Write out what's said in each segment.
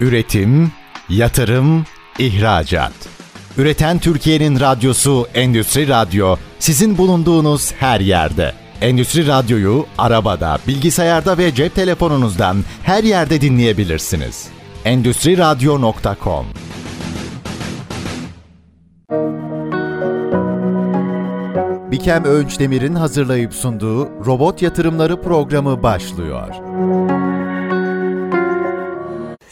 Üretim, yatırım, ihracat. Üreten Türkiye'nin radyosu Endüstri Radyo sizin bulunduğunuz her yerde. Endüstri Radyo'yu arabada, bilgisayarda ve cep telefonunuzdan her yerde dinleyebilirsiniz. Endüstri Radyo.com Bikem Öğünç Demir'in hazırlayıp sunduğu Robot Yatırımları programı başlıyor.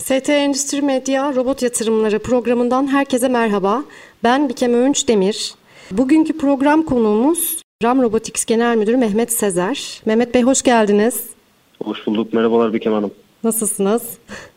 ST Endüstri Medya Robot Yatırımları programından herkese merhaba. Ben Bikem Öğünç Demir. Bugünkü program konuğumuz RAM Robotics Genel Müdürü Mehmet Sezer. Mehmet Bey hoş geldiniz. Hoş bulduk. Merhabalar Bikem Hanım. Nasılsınız?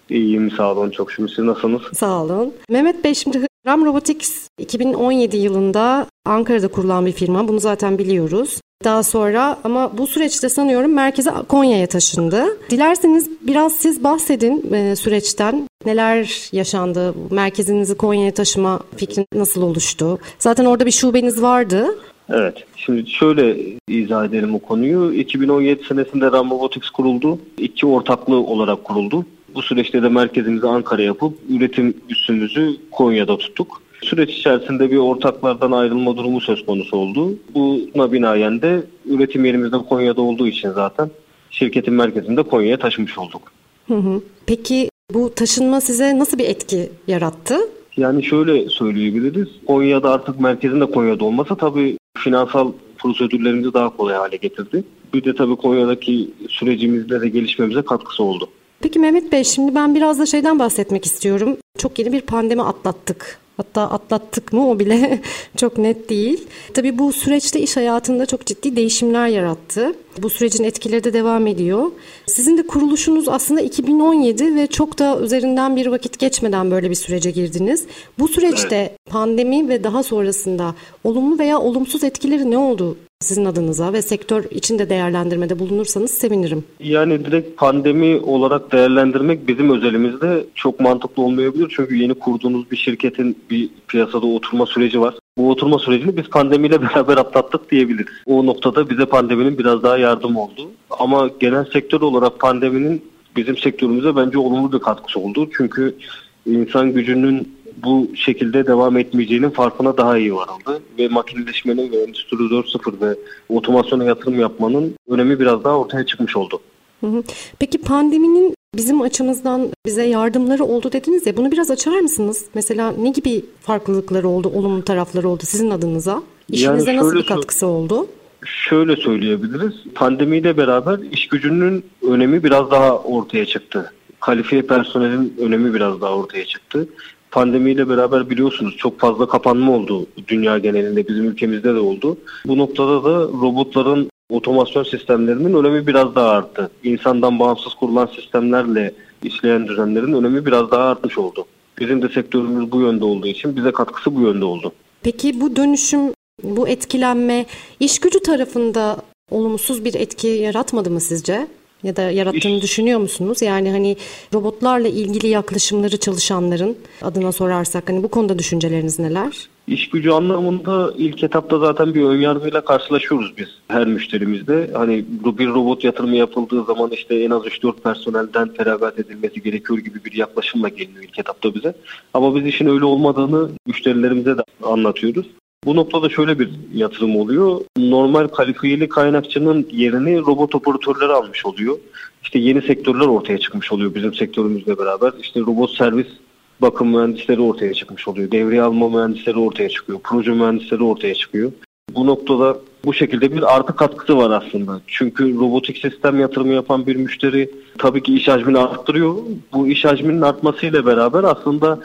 İyiyim sağ olun. Çok şükür. Siz nasılsınız? Sağ olun. Mehmet Bey şimdi RAM Robotics 2017 yılında Ankara'da kurulan bir firma. Bunu zaten biliyoruz. Daha sonra ama bu süreçte sanıyorum merkeze Konya'ya taşındı. Dilerseniz biraz siz bahsedin e, süreçten. Neler yaşandı? Merkezinizi Konya'ya taşıma fikri nasıl oluştu? Zaten orada bir şubeniz vardı. Evet. Şimdi şöyle izah edelim o konuyu. 2017 senesinde RAM Robotics kuruldu. İki ortaklı olarak kuruldu. Bu süreçte de merkezimizi Ankara yapıp üretim üssümüzü Konya'da tuttuk. Süreç içerisinde bir ortaklardan ayrılma durumu söz konusu oldu. Buna binaen de üretim yerimizde Konya'da olduğu için zaten şirketin merkezini de Konya'ya taşımış olduk. Hı hı. Peki bu taşınma size nasıl bir etki yarattı? Yani şöyle söyleyebiliriz. Konya'da artık merkezin de Konya'da olmasa tabii finansal prosedürlerimizi daha kolay hale getirdi. Bir de tabii Konya'daki sürecimizde de gelişmemize katkısı oldu. Peki Mehmet Bey şimdi ben biraz da şeyden bahsetmek istiyorum. Çok yeni bir pandemi atlattık. Hatta atlattık mı o bile çok net değil. Tabii bu süreçte iş hayatında çok ciddi değişimler yarattı. Bu sürecin etkileri de devam ediyor. Sizin de kuruluşunuz aslında 2017 ve çok da üzerinden bir vakit geçmeden böyle bir sürece girdiniz. Bu süreçte evet. pandemi ve daha sonrasında olumlu veya olumsuz etkileri ne oldu sizin adınıza ve sektör içinde değerlendirmede bulunursanız sevinirim. Yani direkt pandemi olarak değerlendirmek bizim özelimizde çok mantıklı olmayabilir. Çünkü yeni kurduğunuz bir şirketin bir piyasada oturma süreci var. Bu oturma sürecini biz pandemiyle beraber atlattık diyebiliriz. O noktada bize pandeminin biraz daha yardım oldu. Ama genel sektör olarak pandeminin bizim sektörümüze bence olumlu bir katkısı oldu. Çünkü insan gücünün bu şekilde devam etmeyeceğinin farkına daha iyi varıldı. Ve makineleşmenin ve Endüstri 4.0 ve otomasyona yatırım yapmanın önemi biraz daha ortaya çıkmış oldu. Peki pandeminin bizim açımızdan bize yardımları oldu dediniz ya bunu biraz açar mısınız? Mesela ne gibi farklılıkları oldu, olumlu tarafları oldu sizin adınıza? İşinize yani nasıl bir katkısı oldu? Şöyle söyleyebiliriz. Pandemiyle beraber iş gücünün önemi biraz daha ortaya çıktı. Kalifiye personelin önemi biraz daha ortaya çıktı pandemiyle beraber biliyorsunuz çok fazla kapanma oldu dünya genelinde bizim ülkemizde de oldu. Bu noktada da robotların otomasyon sistemlerinin önemi biraz daha arttı. İnsandan bağımsız kurulan sistemlerle işleyen düzenlerin önemi biraz daha artmış oldu. Bizim de sektörümüz bu yönde olduğu için bize katkısı bu yönde oldu. Peki bu dönüşüm, bu etkilenme iş gücü tarafında olumsuz bir etki yaratmadı mı sizce? Ya da yarattığını İş... düşünüyor musunuz? Yani hani robotlarla ilgili yaklaşımları çalışanların adına sorarsak hani bu konuda düşünceleriniz neler? İş gücü anlamında ilk etapta zaten bir önyargıyla karşılaşıyoruz biz her müşterimizde. Hani bir robot yatırımı yapıldığı zaman işte en az 3-4 personelden feragat edilmesi gerekiyor gibi bir yaklaşımla geliniyor ilk etapta bize. Ama biz işin öyle olmadığını müşterilerimize de anlatıyoruz. Bu noktada şöyle bir yatırım oluyor. Normal kalifiyeli kaynakçının yerini robot operatörleri almış oluyor. İşte yeni sektörler ortaya çıkmış oluyor bizim sektörümüzle beraber. İşte robot servis bakım mühendisleri ortaya çıkmış oluyor. Devreye alma mühendisleri ortaya çıkıyor. Proje mühendisleri ortaya çıkıyor. Bu noktada bu şekilde bir artı katkısı var aslında. Çünkü robotik sistem yatırımı yapan bir müşteri tabii ki iş hacmini arttırıyor. Bu iş hacminin artmasıyla beraber aslında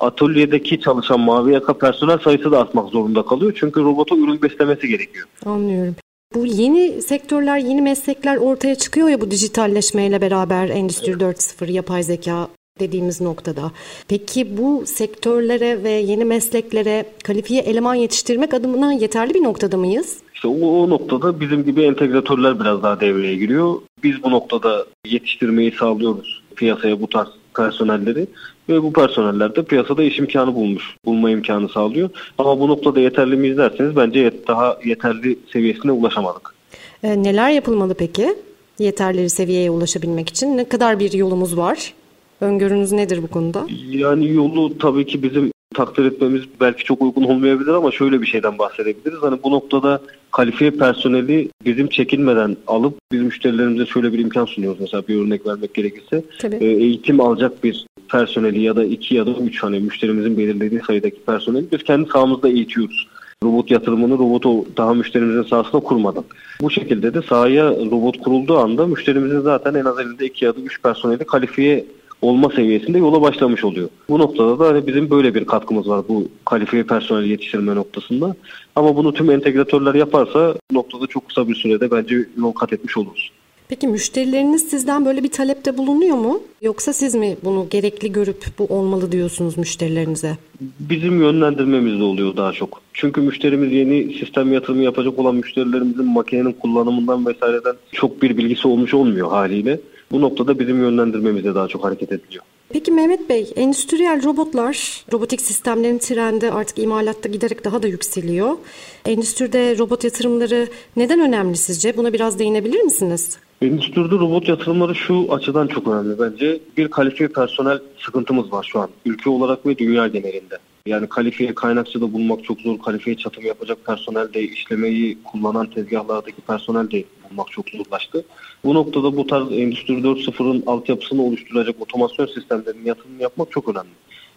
atölyedeki çalışan mavi yaka personel sayısı da artmak zorunda kalıyor. Çünkü robota ürün beslemesi gerekiyor. Anlıyorum. Bu yeni sektörler, yeni meslekler ortaya çıkıyor ya bu dijitalleşmeyle beraber Endüstri 4.0, yapay zeka dediğimiz noktada. Peki bu sektörlere ve yeni mesleklere kalifiye eleman yetiştirmek adımına yeterli bir noktada mıyız? İşte o, o noktada bizim gibi entegratörler biraz daha devreye giriyor. Biz bu noktada yetiştirmeyi sağlıyoruz piyasaya bu tarz personelleri ve bu personeller de piyasada iş imkanı bulmuş, bulma imkanı sağlıyor. Ama bu noktada yeterli miyiz derseniz bence daha yeterli seviyesine ulaşamadık. E, neler yapılmalı peki? Yeterli seviyeye ulaşabilmek için ne kadar bir yolumuz var? Öngörünüz nedir bu konuda? Yani yolu tabii ki bizim takdir etmemiz belki çok uygun olmayabilir ama şöyle bir şeyden bahsedebiliriz. Hani bu noktada kalifiye personeli bizim çekinmeden alıp biz müşterilerimize şöyle bir imkan sunuyoruz. Mesela bir örnek vermek gerekirse Tabii. e, eğitim alacak bir personeli ya da iki ya da üç hani müşterimizin belirlediği sayıdaki personeli biz kendi sahamızda eğitiyoruz. Robot yatırımını robotu daha müşterimizin sahasına kurmadan. Bu şekilde de sahaya robot kurulduğu anda müşterimizin zaten en az elinde iki ya da üç personeli kalifiye olma seviyesinde yola başlamış oluyor. Bu noktada da hani bizim böyle bir katkımız var bu kalifiye personel yetiştirme noktasında. Ama bunu tüm entegratörler yaparsa bu noktada çok kısa bir sürede bence yol kat etmiş oluruz. Peki müşterileriniz sizden böyle bir talepte bulunuyor mu? Yoksa siz mi bunu gerekli görüp bu olmalı diyorsunuz müşterilerinize? Bizim yönlendirmemiz de oluyor daha çok. Çünkü müşterimiz yeni sistem yatırımı yapacak olan müşterilerimizin makinenin kullanımından vesaireden çok bir bilgisi olmuş olmuyor haliyle. Bu noktada bizim yönlendirmemizde daha çok hareket ediliyor. Peki Mehmet Bey, endüstriyel robotlar, robotik sistemlerin trendi artık imalatta giderek daha da yükseliyor. Endüstride robot yatırımları neden önemli sizce? Buna biraz değinebilir misiniz? Endüstride robot yatırımları şu açıdan çok önemli bence. Bir kalifiye personel sıkıntımız var şu an. Ülke olarak ve dünya genelinde. Yani kalifiye kaynakçıda bulmak çok zor. Kalifiye çatım yapacak personel de, işlemeyi kullanan tezgahlardaki personel de bulmak çok zorlaştı. Bu noktada bu tarz Endüstri 4.0'ın altyapısını oluşturacak otomasyon sistemlerinin yatırımını yapmak çok önemli.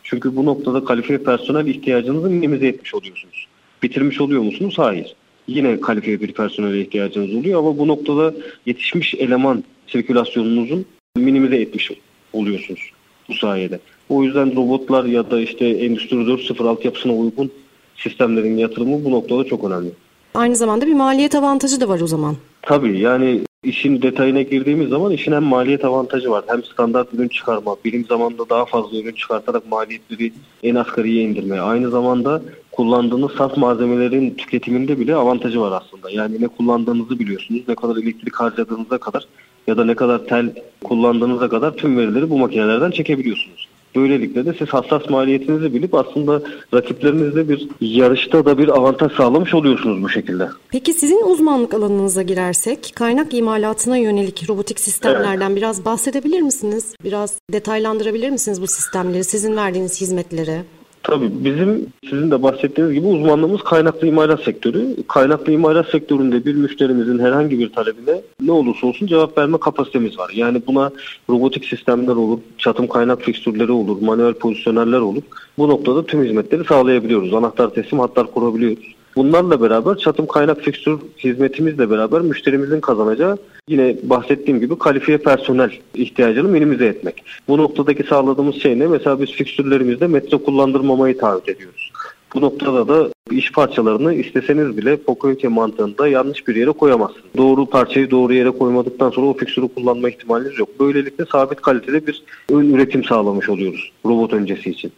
Çünkü bu noktada kalifiye personel ihtiyacınızı minimize etmiş oluyorsunuz. Bitirmiş oluyor musunuz? Hayır. Yine kalifiye bir personele ihtiyacınız oluyor ama bu noktada yetişmiş eleman sirkülasyonunuzun minimize etmiş oluyorsunuz bu sayede. O yüzden robotlar ya da işte Endüstri 4.0 altyapısına uygun sistemlerin yatırımı bu noktada çok önemli. Aynı zamanda bir maliyet avantajı da var o zaman. Tabii yani işin detayına girdiğimiz zaman işin hem maliyet avantajı var hem standart ürün çıkarma, birim zamanda daha fazla ürün çıkartarak maliyetleri en asgariye indirme. Aynı zamanda kullandığınız saf malzemelerin tüketiminde bile avantajı var aslında. Yani ne kullandığınızı biliyorsunuz, ne kadar elektrik harcadığınıza kadar ya da ne kadar tel kullandığınıza kadar tüm verileri bu makinelerden çekebiliyorsunuz. Böylelikle de siz hassas maliyetinizi bilip aslında rakiplerinizle bir yarışta da bir avantaj sağlamış oluyorsunuz bu şekilde. Peki sizin uzmanlık alanınıza girersek kaynak imalatına yönelik robotik sistemlerden biraz bahsedebilir misiniz? Biraz detaylandırabilir misiniz bu sistemleri, sizin verdiğiniz hizmetleri? Tabii bizim sizin de bahsettiğiniz gibi uzmanlığımız kaynaklı imalat sektörü. Kaynaklı imalat sektöründe bir müşterimizin herhangi bir talebine ne olursa olsun cevap verme kapasitemiz var. Yani buna robotik sistemler olur, çatım kaynak fikstürleri olur, manuel pozisyonerler olur. Bu noktada tüm hizmetleri sağlayabiliyoruz. Anahtar teslim hatlar kurabiliyoruz. Bunlarla beraber çatım kaynak fikstür hizmetimizle beraber müşterimizin kazanacağı yine bahsettiğim gibi kalifiye personel ihtiyacını minimize etmek. Bu noktadaki sağladığımız şey ne? Mesela biz fikstürlerimizde metre kullandırmamayı taahhüt ediyoruz. Bu noktada da iş parçalarını isteseniz bile Pocoyoke mantığında yanlış bir yere koyamazsınız. Doğru parçayı doğru yere koymadıktan sonra o fikstürü kullanma ihtimaliniz yok. Böylelikle sabit kalitede bir ön üretim sağlamış oluyoruz robot öncesi için.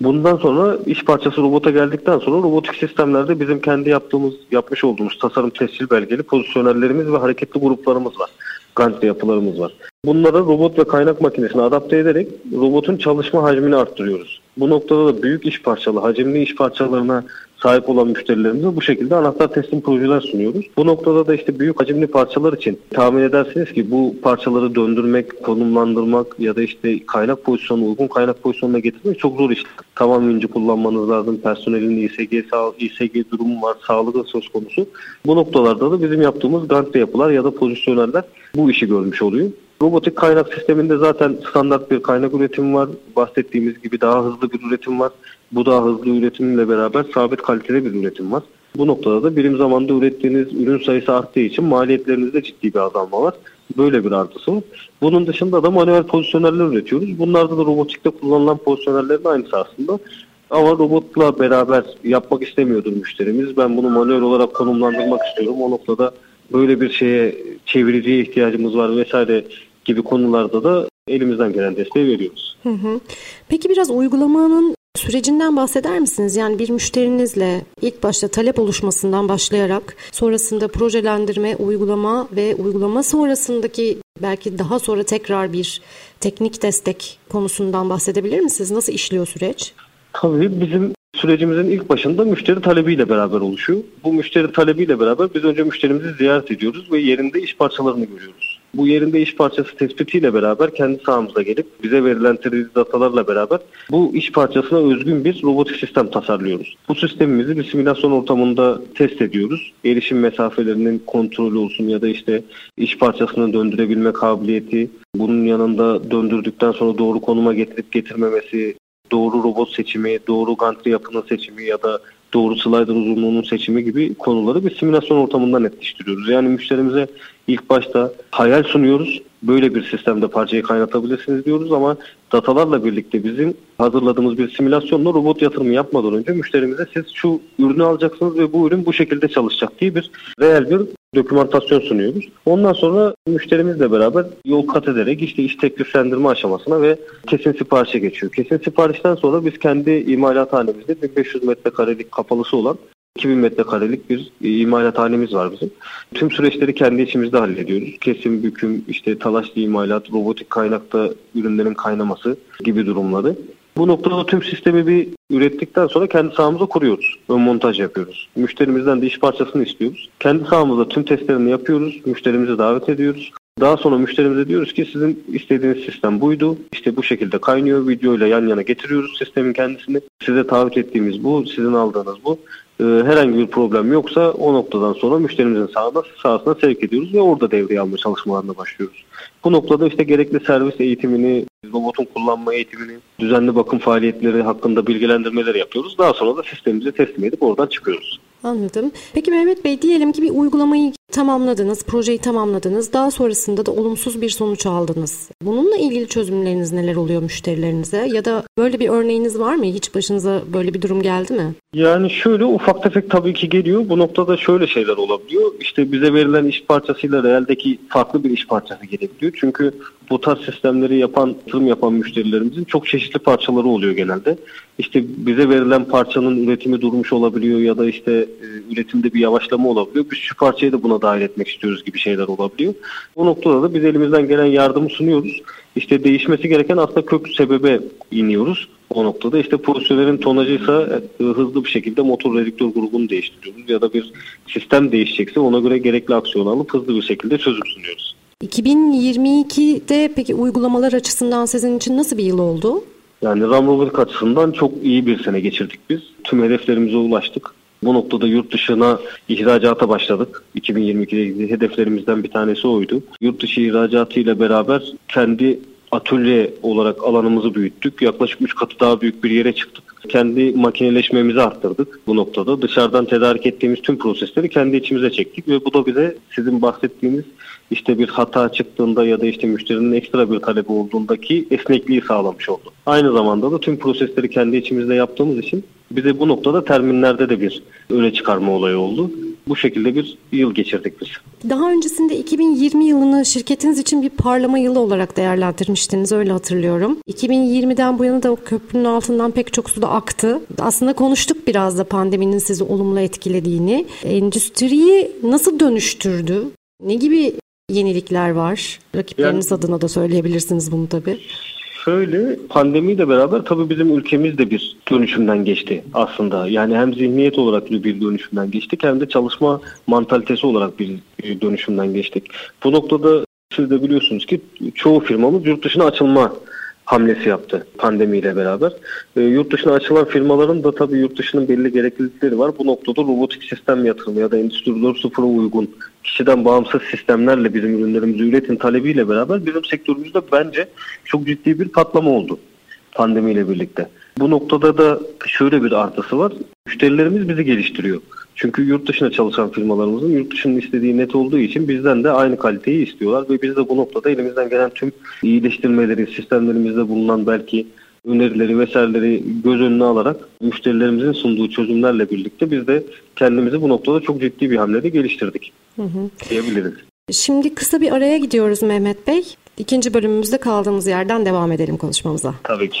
Bundan sonra iş parçası robota geldikten sonra robotik sistemlerde bizim kendi yaptığımız, yapmış olduğumuz tasarım tescil belgeli pozisyonerlerimiz ve hareketli gruplarımız var. Gantry yapılarımız var. Bunları robot ve kaynak makinesine adapte ederek robotun çalışma hacmini arttırıyoruz. Bu noktada da büyük iş parçalı, hacimli iş parçalarına sahip olan müşterilerimize bu şekilde anahtar teslim projeler sunuyoruz. Bu noktada da işte büyük hacimli parçalar için tahmin edersiniz ki bu parçaları döndürmek, konumlandırmak ya da işte kaynak pozisyonu uygun kaynak pozisyonuna getirmek çok zor iş. Tamam vinci kullanmanız lazım. Personelin İSG, sağ, durumu var. Sağlığı söz konusu. Bu noktalarda da bizim yaptığımız gantry yapılar ya da pozisyonerler bu işi görmüş oluyor. Robotik kaynak sisteminde zaten standart bir kaynak üretimi var. Bahsettiğimiz gibi daha hızlı bir üretim var. Bu daha hızlı üretimle beraber sabit kaliteli bir üretim var. Bu noktada da birim zamanda ürettiğiniz ürün sayısı arttığı için maliyetlerinizde ciddi bir azalma var. Böyle bir artısı var. Bunun dışında da manuel pozisyonerler üretiyoruz. Bunlarda da robotikte kullanılan pozisyonerlerin aynısı aslında. Ama robotla beraber yapmak istemiyordur müşterimiz. Ben bunu manuel olarak konumlandırmak istiyorum. O noktada böyle bir şeye çeviriciye ihtiyacımız var vesaire gibi konularda da elimizden gelen desteği veriyoruz. Hı hı. Peki biraz uygulamanın sürecinden bahseder misiniz? Yani bir müşterinizle ilk başta talep oluşmasından başlayarak sonrasında projelendirme, uygulama ve uygulama sonrasındaki belki daha sonra tekrar bir teknik destek konusundan bahsedebilir misiniz? Nasıl işliyor süreç? Tabii bizim sürecimizin ilk başında müşteri talebiyle beraber oluşuyor. Bu müşteri talebiyle beraber biz önce müşterimizi ziyaret ediyoruz ve yerinde iş parçalarını görüyoruz. Bu yerinde iş parçası tespitiyle beraber kendi sahamıza gelip bize verilen 3D datalarla beraber bu iş parçasına özgün bir robotik sistem tasarlıyoruz. Bu sistemimizi bir simülasyon ortamında test ediyoruz. Erişim mesafelerinin kontrolü olsun ya da işte iş parçasını döndürebilme kabiliyeti, bunun yanında döndürdükten sonra doğru konuma getirip getirmemesi, doğru robot seçimi, doğru gantry yapının seçimi ya da doğru slider uzunluğunun seçimi gibi konuları bir simülasyon ortamında netleştiriyoruz. Yani müşterimize ilk başta hayal sunuyoruz. Böyle bir sistemde parçayı kaynatabilirsiniz diyoruz ama datalarla birlikte bizim hazırladığımız bir simülasyonla robot yatırımı yapmadan önce müşterimize siz şu ürünü alacaksınız ve bu ürün bu şekilde çalışacak diye bir reel bir dokümantasyon sunuyoruz. Ondan sonra müşterimizle beraber yol kat ederek işte iş tekliflendirme aşamasına ve kesin siparişe geçiyor. Kesin siparişten sonra biz kendi imalathanemizde 1500 metrekarelik kapalısı olan 2000 metrekarelik bir imalathanemiz var bizim. Tüm süreçleri kendi içimizde hallediyoruz. Kesim, büküm, işte talaşlı imalat, robotik kaynakta ürünlerin kaynaması gibi durumları. Bu noktada tüm sistemi bir ürettikten sonra kendi sahamıza kuruyoruz. Ön montaj yapıyoruz. Müşterimizden de iş parçasını istiyoruz. Kendi sahamızda tüm testlerini yapıyoruz. Müşterimizi davet ediyoruz. Daha sonra müşterimize diyoruz ki sizin istediğiniz sistem buydu. İşte bu şekilde kaynıyor. Videoyla yan yana getiriyoruz sistemin kendisini. Size taahhüt ettiğimiz bu, sizin aldığınız bu. Ee, herhangi bir problem yoksa o noktadan sonra müşterimizin sahasına, sahasına sevk ediyoruz ve orada devreye alma çalışmalarına başlıyoruz. Bu noktada işte gerekli servis eğitimini, robotun kullanma eğitimini, düzenli bakım faaliyetleri hakkında bilgilendirmeleri yapıyoruz. Daha sonra da sistemimize teslim edip oradan çıkıyoruz. Anladım. Peki Mehmet Bey diyelim ki bir uygulamayı tamamladınız, projeyi tamamladınız. Daha sonrasında da olumsuz bir sonuç aldınız. Bununla ilgili çözümleriniz neler oluyor müşterilerinize? Ya da böyle bir örneğiniz var mı? Hiç başınıza böyle bir durum geldi mi? Yani şöyle ufak tefek tabii ki geliyor. Bu noktada şöyle şeyler olabiliyor. İşte bize verilen iş parçasıyla realdeki farklı bir iş parçası gelebiliyor. Çünkü bu tarz sistemleri yapan, yatırım yapan müşterilerimizin çok çeşitli parçaları oluyor genelde. İşte bize verilen parçanın üretimi durmuş olabiliyor ya da işte e, üretimde bir yavaşlama olabiliyor. Biz şu parçayı da buna dahil etmek istiyoruz gibi şeyler olabiliyor. Bu noktada da biz elimizden gelen yardımı sunuyoruz. İşte değişmesi gereken aslında kök sebebe iniyoruz. O noktada işte pozisyonların tonajıysa e, hızlı bir şekilde motor redüktör grubunu değiştiriyoruz ya da bir sistem değişecekse ona göre gerekli aksiyon alıp hızlı bir şekilde çözüm sunuyoruz. 2022'de peki uygulamalar açısından sizin için nasıl bir yıl oldu? Yani RAM robotik açısından çok iyi bir sene geçirdik biz. Tüm hedeflerimize ulaştık. Bu noktada yurt dışına ihracata başladık. 2022'de hedeflerimizden bir tanesi oydu. Yurt dışı ihracatı ile beraber kendi atölye olarak alanımızı büyüttük. Yaklaşık 3 katı daha büyük bir yere çıktık. Kendi makineleşmemizi arttırdık bu noktada. Dışarıdan tedarik ettiğimiz tüm prosesleri kendi içimize çektik ve bu da bize sizin bahsettiğiniz işte bir hata çıktığında ya da işte müşterinin ekstra bir talebi olduğundaki esnekliği sağlamış oldu. Aynı zamanda da tüm prosesleri kendi içimizde yaptığımız için bize bu noktada terminlerde de bir öne çıkarma olayı oldu. Bu şekilde bir yıl geçirdik biz. Daha öncesinde 2020 yılını şirketiniz için bir parlama yılı olarak değerlendirmiştiniz öyle hatırlıyorum. 2020'den bu yana da o köprünün altından pek çok su da aktı. Aslında konuştuk biraz da pandeminin sizi olumlu etkilediğini. Endüstriyi nasıl dönüştürdü? Ne gibi yenilikler var? Rakipleriniz yani, adına da söyleyebilirsiniz bunu tabii. Şöyle pandemiyle beraber tabii bizim ülkemiz de bir dönüşümden geçti aslında. Yani hem zihniyet olarak bir dönüşümden geçtik hem de çalışma mantalitesi olarak bir dönüşümden geçtik. Bu noktada siz de biliyorsunuz ki çoğu firmamız yurt dışına açılma hamlesi yaptı pandemiyle beraber. E, yurt dışına açılan firmaların da tabii yurt dışının belli gereklilikleri var. Bu noktada robotik sistem yatırımı ya da Endüstri 4.0'a uygun kişiden bağımsız sistemlerle bizim ürünlerimizi üretin talebiyle beraber bizim sektörümüzde bence çok ciddi bir patlama oldu pandemiyle birlikte. Bu noktada da şöyle bir artısı var. Müşterilerimiz bizi geliştiriyor. Çünkü yurt dışına çalışan firmalarımızın yurt dışının istediği net olduğu için bizden de aynı kaliteyi istiyorlar ve biz de bu noktada elimizden gelen tüm iyileştirmeleri, sistemlerimizde bulunan belki önerileri vesaireleri göz önüne alarak müşterilerimizin sunduğu çözümlerle birlikte biz de kendimizi bu noktada çok ciddi bir hamlede geliştirdik hı hı. diyebiliriz. Şimdi kısa bir araya gidiyoruz Mehmet Bey. İkinci bölümümüzde kaldığımız yerden devam edelim konuşmamıza. Tabii ki.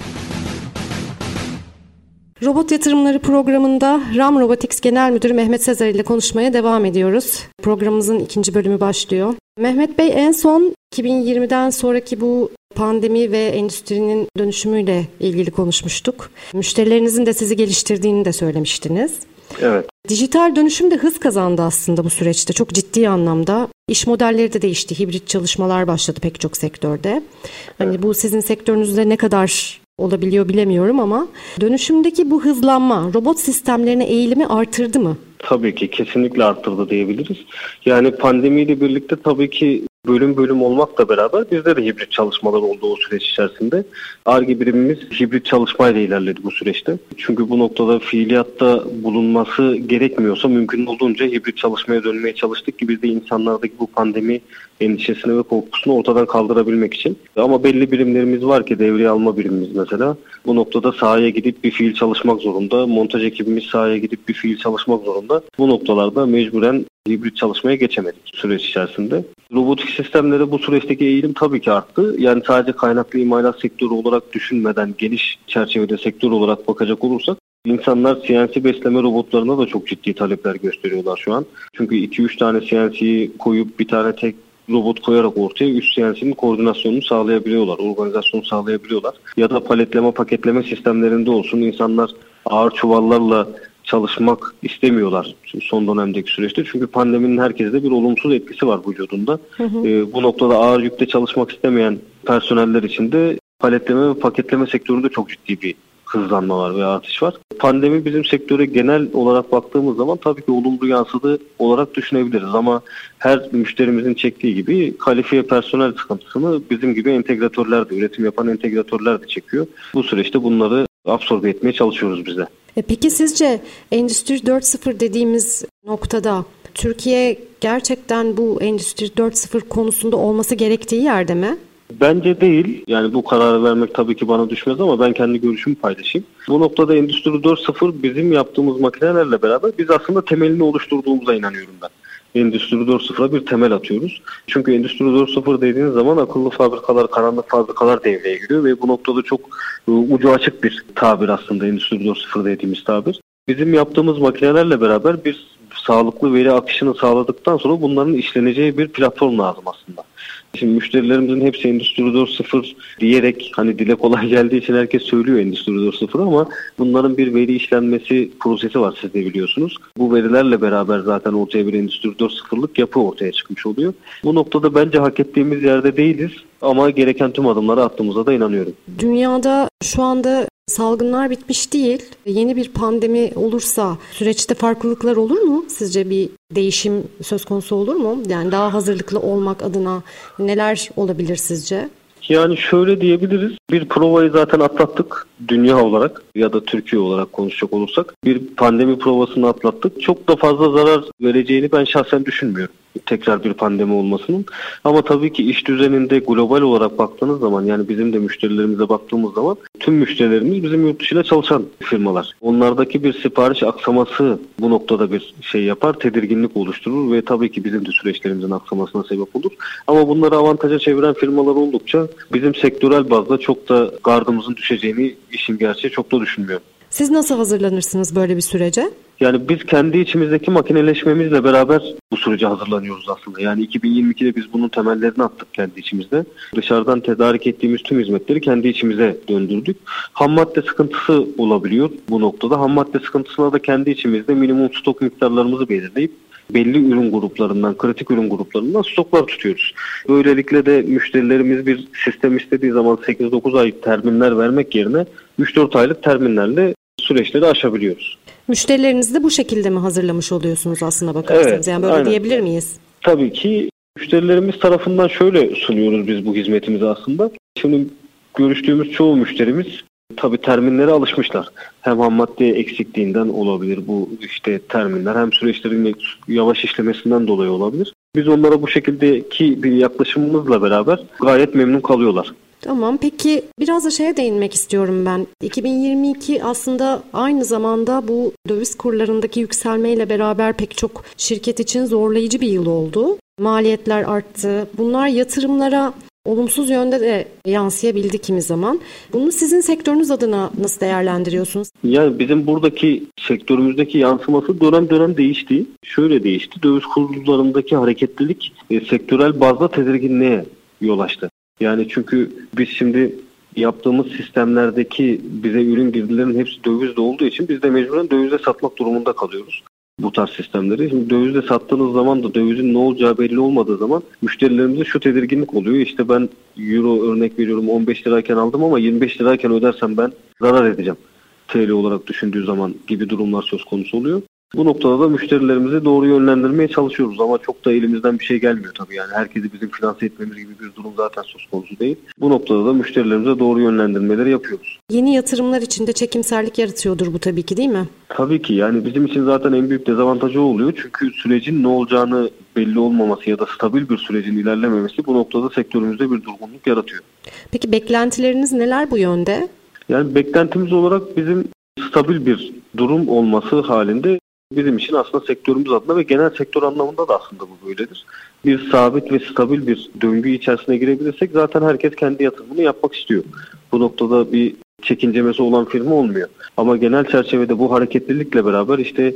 Robot Yatırımları programında RAM Robotics Genel Müdürü Mehmet Sezer ile konuşmaya devam ediyoruz. Programımızın ikinci bölümü başlıyor. Mehmet Bey en son 2020'den sonraki bu pandemi ve endüstrinin dönüşümüyle ilgili konuşmuştuk. Müşterilerinizin de sizi geliştirdiğini de söylemiştiniz. Evet. Dijital dönüşüm de hız kazandı aslında bu süreçte çok ciddi anlamda. İş modelleri de değişti. Hibrit çalışmalar başladı pek çok sektörde. Hani bu sizin sektörünüzde ne kadar olabiliyor bilemiyorum ama dönüşümdeki bu hızlanma robot sistemlerine eğilimi artırdı mı? Tabii ki kesinlikle arttırdı diyebiliriz. Yani pandemiyle birlikte tabii ki bölüm bölüm olmakla beraber bizde de hibrit çalışmalar oldu o süreç içerisinde. ARGE birimimiz hibrit çalışmayla ilerledi bu süreçte. Çünkü bu noktada fiiliyatta bulunması gerekmiyorsa mümkün olduğunca hibrit çalışmaya dönmeye çalıştık ki biz de insanlardaki bu pandemi endişesini ve korkusunu ortadan kaldırabilmek için. Ama belli birimlerimiz var ki devreye alma birimimiz mesela. Bu noktada sahaya gidip bir fiil çalışmak zorunda. Montaj ekibimiz sahaya gidip bir fiil çalışmak zorunda. Bu noktalarda mecburen hibrit çalışmaya geçemedik süreç içerisinde. Robotik sistemlere bu süreçteki eğilim tabii ki arttı. Yani sadece kaynaklı imalat sektörü olarak düşünmeden geniş çerçevede sektör olarak bakacak olursak İnsanlar CNC besleme robotlarına da çok ciddi talepler gösteriyorlar şu an. Çünkü 2-3 tane CNC'yi koyup bir tane tek robot koyarak ortaya üst CNC'nin koordinasyonunu sağlayabiliyorlar, organizasyonu sağlayabiliyorlar. Ya da paletleme, paketleme sistemlerinde olsun insanlar ağır çuvallarla çalışmak istemiyorlar son dönemdeki süreçte. Çünkü pandeminin herkeste bir olumsuz etkisi var vücudunda. Hı hı. E, bu noktada ağır yükte çalışmak istemeyen personeller için de paletleme ve paketleme sektöründe çok ciddi bir hızlanma var ve artış var. Pandemi bizim sektöre genel olarak baktığımız zaman tabii ki olumlu yansıdı olarak düşünebiliriz ama her müşterimizin çektiği gibi kalifiye personel sıkıntısını bizim gibi entegratörler de, üretim yapan entegratörler de çekiyor. Bu süreçte bunları absorbe etmeye çalışıyoruz bize. E peki sizce Endüstri 4.0 dediğimiz noktada Türkiye gerçekten bu Endüstri 4.0 konusunda olması gerektiği yerde mi? Bence değil. Yani bu kararı vermek tabii ki bana düşmez ama ben kendi görüşümü paylaşayım. Bu noktada Endüstri 4.0 bizim yaptığımız makinelerle beraber biz aslında temelini oluşturduğumuza inanıyorum ben. Endüstri 4.0'a bir temel atıyoruz. Çünkü Endüstri 4.0 dediğiniz zaman akıllı fabrikalar, karanlık fabrikalar devreye giriyor ve bu noktada çok e, ucu açık bir tabir aslında Endüstri 4.0 dediğimiz tabir. Bizim yaptığımız makinelerle beraber bir sağlıklı veri akışını sağladıktan sonra bunların işleneceği bir platform lazım aslında. Şimdi müşterilerimizin hepsi Endüstri 4.0 diyerek hani dile kolay geldiği için herkes söylüyor Endüstri 4.0 ama bunların bir veri işlenmesi prosesi var siz de biliyorsunuz. Bu verilerle beraber zaten ortaya bir Endüstri 4.0'lık yapı ortaya çıkmış oluyor. Bu noktada bence hak ettiğimiz yerde değiliz ama gereken tüm adımları attığımıza da inanıyorum. Dünyada şu anda salgınlar bitmiş değil. Yeni bir pandemi olursa süreçte farklılıklar olur mu? Sizce bir değişim söz konusu olur mu? Yani daha hazırlıklı olmak adına neler olabilir sizce? Yani şöyle diyebiliriz. Bir provayı zaten atlattık dünya olarak ya da Türkiye olarak konuşacak olursak. Bir pandemi provasını atlattık. Çok da fazla zarar vereceğini ben şahsen düşünmüyorum tekrar bir pandemi olmasının. Ama tabii ki iş düzeninde global olarak baktığınız zaman yani bizim de müşterilerimize baktığımız zaman tüm müşterilerimiz bizim yurt dışıyla çalışan firmalar. Onlardaki bir sipariş aksaması bu noktada bir şey yapar, tedirginlik oluşturur ve tabii ki bizim de süreçlerimizin aksamasına sebep olur. Ama bunları avantaja çeviren firmalar oldukça bizim sektörel bazda çok da gardımızın düşeceğini işin gerçeği çok da düşünmüyorum. Siz nasıl hazırlanırsınız böyle bir sürece? Yani biz kendi içimizdeki makineleşmemizle beraber bu sürece hazırlanıyoruz aslında. Yani 2022'de biz bunun temellerini attık kendi içimizde. Dışarıdan tedarik ettiğimiz tüm hizmetleri kendi içimize döndürdük. Ham madde sıkıntısı olabiliyor bu noktada. Ham madde sıkıntısına da kendi içimizde minimum stok miktarlarımızı belirleyip belli ürün gruplarından, kritik ürün gruplarından stoklar tutuyoruz. Böylelikle de müşterilerimiz bir sistem istediği zaman 8-9 ay terminler vermek yerine 3-4 aylık terminlerle süreçleri aşabiliyoruz. Müşterilerinizi de bu şekilde mi hazırlamış oluyorsunuz aslında bakarsanız? Evet, yani böyle aynen. diyebilir miyiz? Tabii ki müşterilerimiz tarafından şöyle sunuyoruz biz bu hizmetimizi aslında. Şimdi görüştüğümüz çoğu müşterimiz tabii terminlere alışmışlar. Hem ham madde eksikliğinden olabilir bu işte terminler hem süreçlerin yavaş işlemesinden dolayı olabilir. Biz onlara bu şekildeki bir yaklaşımımızla beraber gayet memnun kalıyorlar. Tamam peki biraz da şeye değinmek istiyorum ben. 2022 aslında aynı zamanda bu döviz kurlarındaki yükselmeyle beraber pek çok şirket için zorlayıcı bir yıl oldu. Maliyetler arttı. Bunlar yatırımlara olumsuz yönde de yansıyabildi kimi zaman. Bunu sizin sektörünüz adına nasıl değerlendiriyorsunuz? Yani bizim buradaki sektörümüzdeki yansıması dönem dönem değişti. Şöyle değişti. Döviz kurullarındaki hareketlilik e, sektörel bazda tedirginliğe yol açtı. Yani çünkü biz şimdi yaptığımız sistemlerdeki bize ürün girdilerinin hepsi dövizde olduğu için biz de mecburen dövizde satmak durumunda kalıyoruz bu tarz sistemleri. Şimdi dövizde sattığınız zaman da dövizin ne olacağı belli olmadığı zaman müşterilerimizde şu tedirginlik oluyor. İşte ben euro örnek veriyorum 15 lirayken aldım ama 25 lirayken ödersem ben zarar edeceğim. TL olarak düşündüğü zaman gibi durumlar söz konusu oluyor. Bu noktada da müşterilerimizi doğru yönlendirmeye çalışıyoruz ama çok da elimizden bir şey gelmiyor tabii yani herkesi bizim finanse etmemiz gibi bir durum zaten söz konusu değil. Bu noktada da müşterilerimize doğru yönlendirmeleri yapıyoruz. Yeni yatırımlar için de çekimserlik yaratıyordur bu tabii ki değil mi? Tabii ki yani bizim için zaten en büyük dezavantajı oluyor çünkü sürecin ne olacağını belli olmaması ya da stabil bir sürecin ilerlememesi bu noktada sektörümüzde bir durgunluk yaratıyor. Peki beklentileriniz neler bu yönde? Yani beklentimiz olarak bizim stabil bir durum olması halinde bizim için aslında sektörümüz adına ve genel sektör anlamında da aslında bu böyledir. Bir sabit ve stabil bir döngü içerisine girebilirsek zaten herkes kendi yatırımını yapmak istiyor. Bu noktada bir çekincemesi olan firma olmuyor. Ama genel çerçevede bu hareketlilikle beraber işte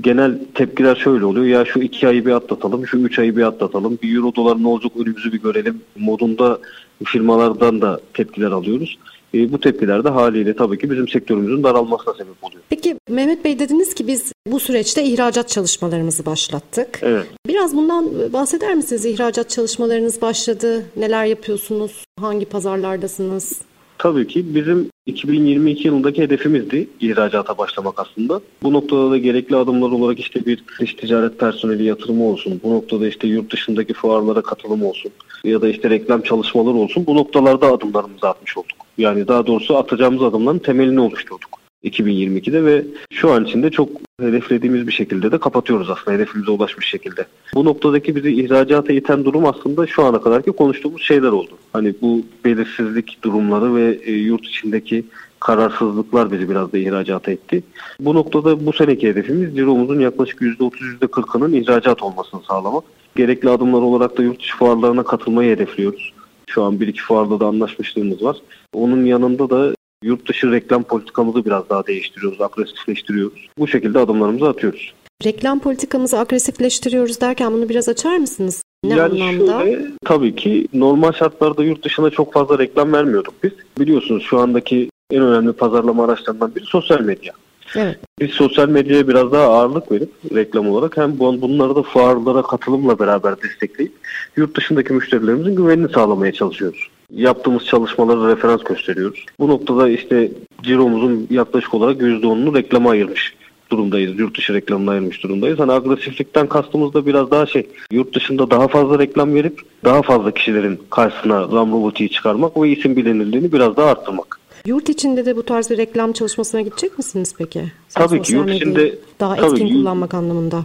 genel tepkiler şöyle oluyor. Ya şu iki ayı bir atlatalım, şu üç ayı bir atlatalım. Bir euro dolar ne olacak önümüzü bir görelim modunda firmalardan da tepkiler alıyoruz. E, bu tepkiler de haliyle tabii ki bizim sektörümüzün daralmasına sebep oluyor. Peki Mehmet Bey dediniz ki biz bu süreçte ihracat çalışmalarımızı başlattık. Evet. Biraz bundan bahseder misiniz? İhracat çalışmalarınız başladı. Neler yapıyorsunuz? Hangi pazarlardasınız? Tabii ki bizim 2022 yılındaki hedefimizdi ihracata başlamak aslında. Bu noktada da gerekli adımlar olarak işte bir dış ticaret personeli yatırımı olsun. Bu noktada işte yurt dışındaki fuarlara katılım olsun. Ya da işte reklam çalışmaları olsun. Bu noktalarda adımlarımızı atmış olduk. Yani daha doğrusu atacağımız adımların temelini oluşturduk. 2022'de ve şu an içinde çok hedeflediğimiz bir şekilde de kapatıyoruz aslında hedefimize ulaşmış şekilde. Bu noktadaki bizi ihracata iten durum aslında şu ana kadarki konuştuğumuz şeyler oldu. Hani bu belirsizlik durumları ve e, yurt içindeki kararsızlıklar bizi biraz da ihracata etti. Bu noktada bu seneki hedefimiz ciromuzun yaklaşık %30-%40'ının ihracat olmasını sağlamak. Gerekli adımlar olarak da yurt dışı fuarlarına katılmayı hedefliyoruz. Şu an bir iki fuarda da anlaşmışlığımız var. Onun yanında da yurt dışı reklam politikamızı biraz daha değiştiriyoruz, agresifleştiriyoruz. Bu şekilde adımlarımızı atıyoruz. Reklam politikamızı agresifleştiriyoruz derken bunu biraz açar mısınız? Ne yani anlamda? Şöyle, tabii ki normal şartlarda yurt dışına çok fazla reklam vermiyorduk biz. Biliyorsunuz şu andaki en önemli pazarlama araçlarından biri sosyal medya. Evet. Biz sosyal medyaya biraz daha ağırlık verip reklam olarak hem bunları da fuarlara katılımla beraber destekleyip yurt dışındaki müşterilerimizin güvenini sağlamaya çalışıyoruz yaptığımız çalışmaları referans gösteriyoruz. Bu noktada işte ciromuzun yaklaşık olarak %10'unu reklama ayırmış durumdayız. Yurt dışı reklamına ayırmış durumdayız. Hani agresiflikten kastımız da biraz daha şey yurt dışında daha fazla reklam verip daha fazla kişilerin karşısına RAM robotiği çıkarmak ve isim bilinirliğini biraz daha arttırmak. Yurt içinde de bu tarz bir reklam çalışmasına gidecek misiniz peki? Sen tabii ki yurt içinde daha etkin tabii, kullanmak anlamında.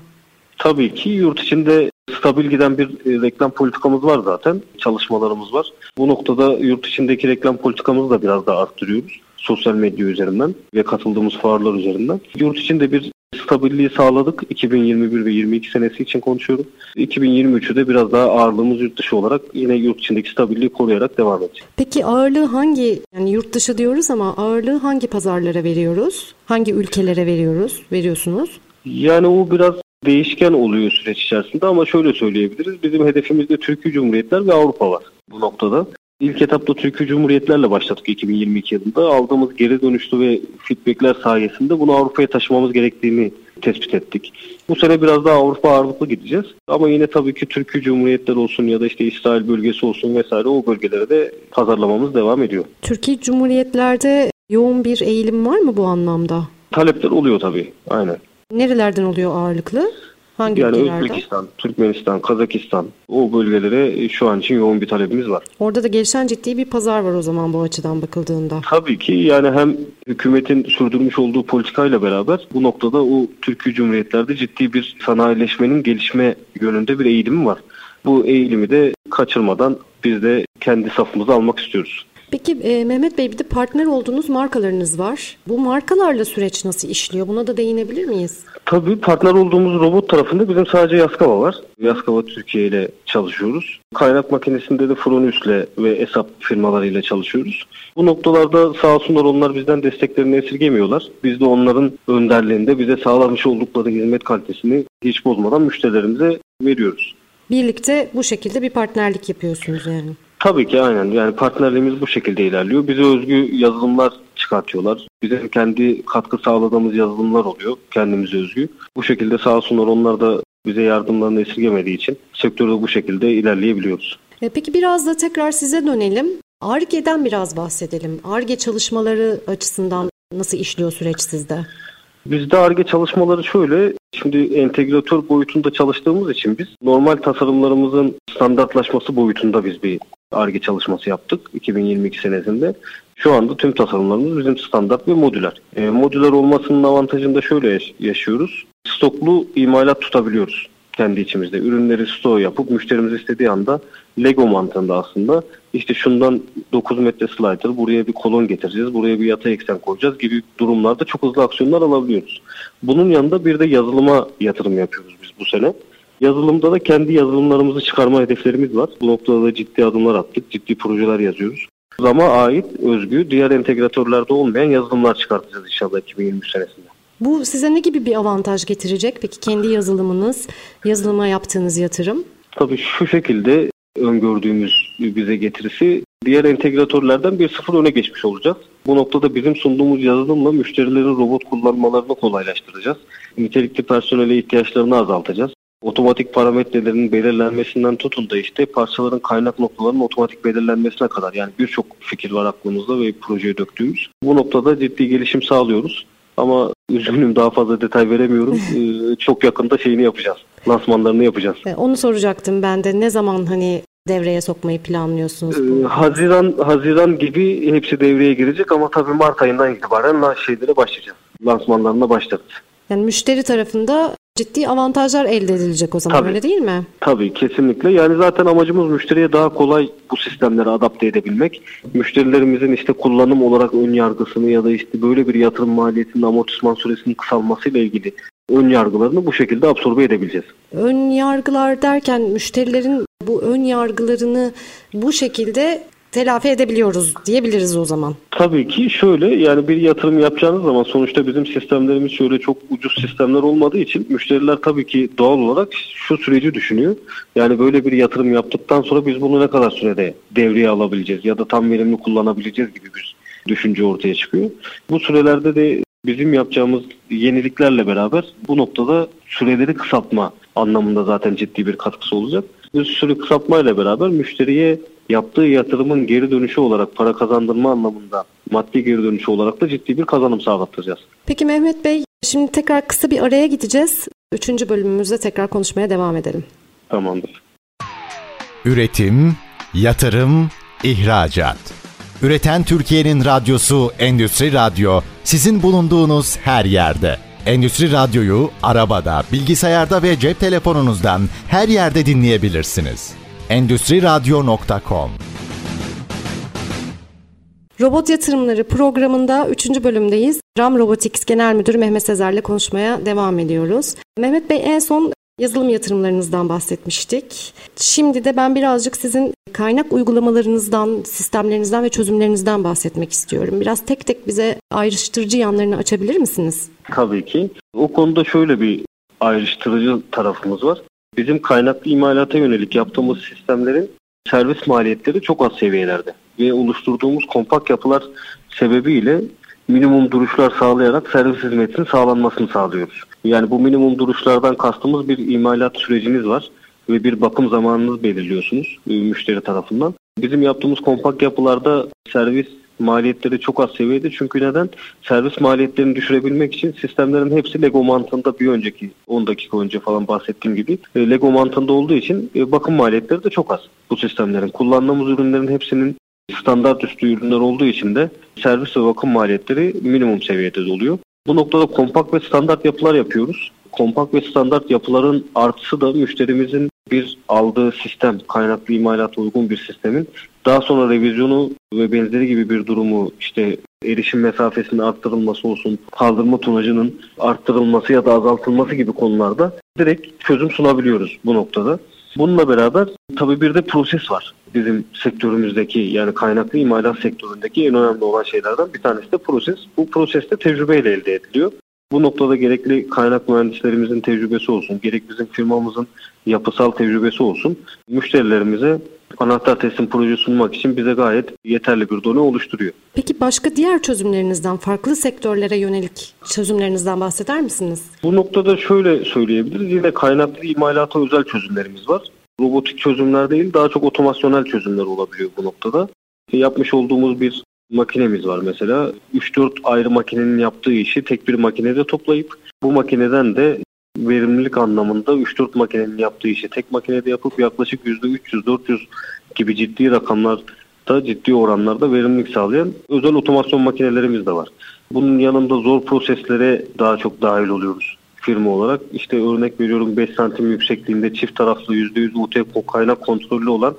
Tabii ki yurt içinde stabil giden bir e, reklam politikamız var zaten. Çalışmalarımız var. Bu noktada yurt içindeki reklam politikamızı da biraz daha arttırıyoruz. Sosyal medya üzerinden ve katıldığımız fuarlar üzerinden. Yurt içinde bir stabilliği sağladık. 2021 ve 22 senesi için konuşuyorum. 2023'ü de biraz daha ağırlığımız yurt dışı olarak yine yurt içindeki stabilliği koruyarak devam edecek. Peki ağırlığı hangi, yani yurt dışı diyoruz ama ağırlığı hangi pazarlara veriyoruz? Hangi ülkelere veriyoruz, veriyorsunuz? Yani o biraz değişken oluyor süreç içerisinde ama şöyle söyleyebiliriz. Bizim hedefimizde Türkiye Cumhuriyetler ve Avrupa var bu noktada. İlk etapta Türkiye Cumhuriyetlerle başladık 2022 yılında. Aldığımız geri dönüşlü ve feedbackler sayesinde bunu Avrupa'ya taşımamız gerektiğini tespit ettik. Bu sene biraz daha Avrupa ağırlıklı gideceğiz. Ama yine tabii ki Türkiye Cumhuriyetleri olsun ya da işte İsrail bölgesi olsun vesaire o bölgelere de pazarlamamız devam ediyor. Türkiye Cumhuriyetlerde yoğun bir eğilim var mı bu anlamda? Talepler oluyor tabii. Aynen. Nerelerden oluyor ağırlıklı? Hangi yani ülkelerden? Özbekistan, Türkmenistan, Kazakistan o bölgelere e, şu an için yoğun bir talebimiz var. Orada da gelişen ciddi bir pazar var o zaman bu açıdan bakıldığında. Tabii ki yani hem hükümetin sürdürmüş olduğu politikayla beraber bu noktada o Türkiye Cumhuriyetlerde ciddi bir sanayileşmenin gelişme yönünde bir eğilimi var. Bu eğilimi de kaçırmadan biz de kendi safımıza almak istiyoruz. Peki e, Mehmet Bey bir de partner olduğunuz markalarınız var. Bu markalarla süreç nasıl işliyor? Buna da değinebilir miyiz? Tabii partner olduğumuz robot tarafında bizim sadece Yaskava var. Yaskava Türkiye ile çalışıyoruz. Kaynak makinesinde de Fronus'le ve ESAP firmalarıyla çalışıyoruz. Bu noktalarda sağ olsunlar onlar bizden desteklerini esirgemiyorlar. Biz de onların önderliğinde bize sağlamış oldukları hizmet kalitesini hiç bozmadan müşterilerimize veriyoruz. Birlikte bu şekilde bir partnerlik yapıyorsunuz yani. Tabii ki aynen. Yani partnerliğimiz bu şekilde ilerliyor. Bize özgü yazılımlar çıkartıyorlar. Bizim kendi katkı sağladığımız yazılımlar oluyor. Kendimize özgü. Bu şekilde sağ olsunlar onlar da bize yardımlarını esirgemediği için sektörde bu şekilde ilerleyebiliyoruz. E, peki biraz da tekrar size dönelim. ARGE'den biraz bahsedelim. ARGE çalışmaları açısından nasıl işliyor süreç sizde? Bizde ARGE çalışmaları şöyle, şimdi entegratör boyutunda çalıştığımız için biz normal tasarımlarımızın standartlaşması boyutunda biz bir ARGE çalışması yaptık 2022 senesinde. Şu anda tüm tasarımlarımız bizim standart ve modüler. E, modüler olmasının avantajını da şöyle yaşıyoruz. Stoklu imalat tutabiliyoruz kendi içimizde. Ürünleri stoğu yapıp müşterimiz istediği anda Lego mantığında aslında işte şundan 9 metre slider buraya bir kolon getireceğiz, buraya bir yatay eksen koyacağız gibi durumlarda çok hızlı aksiyonlar alabiliyoruz. Bunun yanında bir de yazılıma yatırım yapıyoruz biz bu sene. Yazılımda da kendi yazılımlarımızı çıkarma hedeflerimiz var. Bu noktada da ciddi adımlar attık, ciddi projeler yazıyoruz. Zama ait özgü, diğer entegratörlerde olmayan yazılımlar çıkartacağız inşallah 2023 senesinde. Bu size ne gibi bir avantaj getirecek? Peki kendi yazılımınız, yazılıma yaptığınız yatırım? Tabii şu şekilde öngördüğümüz bize getirisi diğer entegratörlerden bir sıfır öne geçmiş olacağız. Bu noktada bizim sunduğumuz yazılımla müşterilerin robot kullanmalarını kolaylaştıracağız. Nitelikli personele ihtiyaçlarını azaltacağız. Otomatik parametrelerin belirlenmesinden tutun da işte parçaların kaynak noktalarının otomatik belirlenmesine kadar yani birçok fikir var aklımızda ve projeye döktüğümüz. Bu noktada ciddi gelişim sağlıyoruz. Ama üzgünüm daha fazla detay veremiyorum. Ee, çok yakında şeyini yapacağız. Lansmanlarını yapacağız. E, onu soracaktım ben de. Ne zaman hani devreye sokmayı planlıyorsunuz? Ee, Haziran Haziran gibi hepsi devreye girecek ama tabii Mart ayından itibaren şeylere başlayacağız. Lansmanlarına başlarız. Yani müşteri tarafında ciddi avantajlar elde edilecek o zaman Tabii. öyle değil mi? Tabii kesinlikle. Yani zaten amacımız müşteriye daha kolay bu sistemleri adapte edebilmek. Müşterilerimizin işte kullanım olarak ön yargısını ya da işte böyle bir yatırım maliyetinin amortisman süresinin kısalmasıyla ilgili ön yargılarını bu şekilde absorbe edebileceğiz. Ön yargılar derken müşterilerin bu ön yargılarını bu şekilde telafi edebiliyoruz diyebiliriz o zaman. Tabii ki şöyle yani bir yatırım yapacağınız zaman sonuçta bizim sistemlerimiz şöyle çok ucuz sistemler olmadığı için müşteriler tabii ki doğal olarak şu süreci düşünüyor. Yani böyle bir yatırım yaptıktan sonra biz bunu ne kadar sürede devreye alabileceğiz ya da tam verimli kullanabileceğiz gibi bir düşünce ortaya çıkıyor. Bu sürelerde de bizim yapacağımız yeniliklerle beraber bu noktada süreleri kısaltma anlamında zaten ciddi bir katkısı olacak. Bu süre kısaltmayla beraber müşteriye yaptığı yatırımın geri dönüşü olarak para kazandırma anlamında maddi geri dönüşü olarak da ciddi bir kazanım sağlattıracağız. Peki Mehmet Bey şimdi tekrar kısa bir araya gideceğiz. Üçüncü bölümümüzde tekrar konuşmaya devam edelim. Tamamdır. Üretim, yatırım, ihracat. Üreten Türkiye'nin radyosu Endüstri Radyo sizin bulunduğunuz her yerde. Endüstri Radyo'yu arabada, bilgisayarda ve cep telefonunuzdan her yerde dinleyebilirsiniz. Endüstriradyo.com Robot Yatırımları programında 3. bölümdeyiz. RAM Robotics Genel Müdürü Mehmet Sezer'le konuşmaya devam ediyoruz. Mehmet Bey en son yazılım yatırımlarınızdan bahsetmiştik. Şimdi de ben birazcık sizin kaynak uygulamalarınızdan, sistemlerinizden ve çözümlerinizden bahsetmek istiyorum. Biraz tek tek bize ayrıştırıcı yanlarını açabilir misiniz? Tabii ki. O konuda şöyle bir ayrıştırıcı tarafımız var. Bizim kaynaklı imalata yönelik yaptığımız sistemlerin servis maliyetleri çok az seviyelerde ve oluşturduğumuz kompakt yapılar sebebiyle minimum duruşlar sağlayarak servis hizmetinin sağlanmasını sağlıyoruz. Yani bu minimum duruşlardan kastımız bir imalat süreciniz var ve bir bakım zamanınız belirliyorsunuz e, müşteri tarafından. Bizim yaptığımız kompakt yapılarda servis maliyetleri çok az seviyede çünkü neden? Servis maliyetlerini düşürebilmek için sistemlerin hepsi Lego mantığında bir önceki 10 dakika önce falan bahsettiğim gibi e, Lego mantığında olduğu için e, bakım maliyetleri de çok az bu sistemlerin. Kullandığımız ürünlerin hepsinin standart üstü ürünler olduğu için de servis ve bakım maliyetleri minimum seviyede oluyor. Bu noktada kompakt ve standart yapılar yapıyoruz. Kompakt ve standart yapıların artısı da müşterimizin bir aldığı sistem, kaynaklı imalata uygun bir sistemin daha sonra revizyonu ve benzeri gibi bir durumu işte erişim mesafesinin arttırılması olsun, kaldırma tonajının arttırılması ya da azaltılması gibi konularda direkt çözüm sunabiliyoruz bu noktada. Bununla beraber tabii bir de proses var. Bizim sektörümüzdeki yani kaynaklı imalat sektöründeki en önemli olan şeylerden bir tanesi de proses. Bu proses de tecrübeyle elde ediliyor. Bu noktada gerekli kaynak mühendislerimizin tecrübesi olsun, gerek bizim firmamızın yapısal tecrübesi olsun, müşterilerimize anahtar teslim projesi sunmak için bize gayet yeterli bir donu oluşturuyor. Peki başka diğer çözümlerinizden, farklı sektörlere yönelik çözümlerinizden bahseder misiniz? Bu noktada şöyle söyleyebiliriz. Yine kaynaklı imalata özel çözümlerimiz var. Robotik çözümler değil, daha çok otomasyonel çözümler olabiliyor bu noktada. Yapmış olduğumuz bir makinemiz var mesela. 3-4 ayrı makinenin yaptığı işi tek bir makinede toplayıp bu makineden de verimlilik anlamında 3-4 makinenin yaptığı işi tek makinede yapıp yaklaşık %300-400 gibi ciddi rakamlarda ciddi oranlarda verimlilik sağlayan özel otomasyon makinelerimiz de var. Bunun yanında zor proseslere daha çok dahil oluyoruz firma olarak. İşte örnek veriyorum 5 santim yüksekliğinde çift taraflı %100 UT kaynak kontrollü olan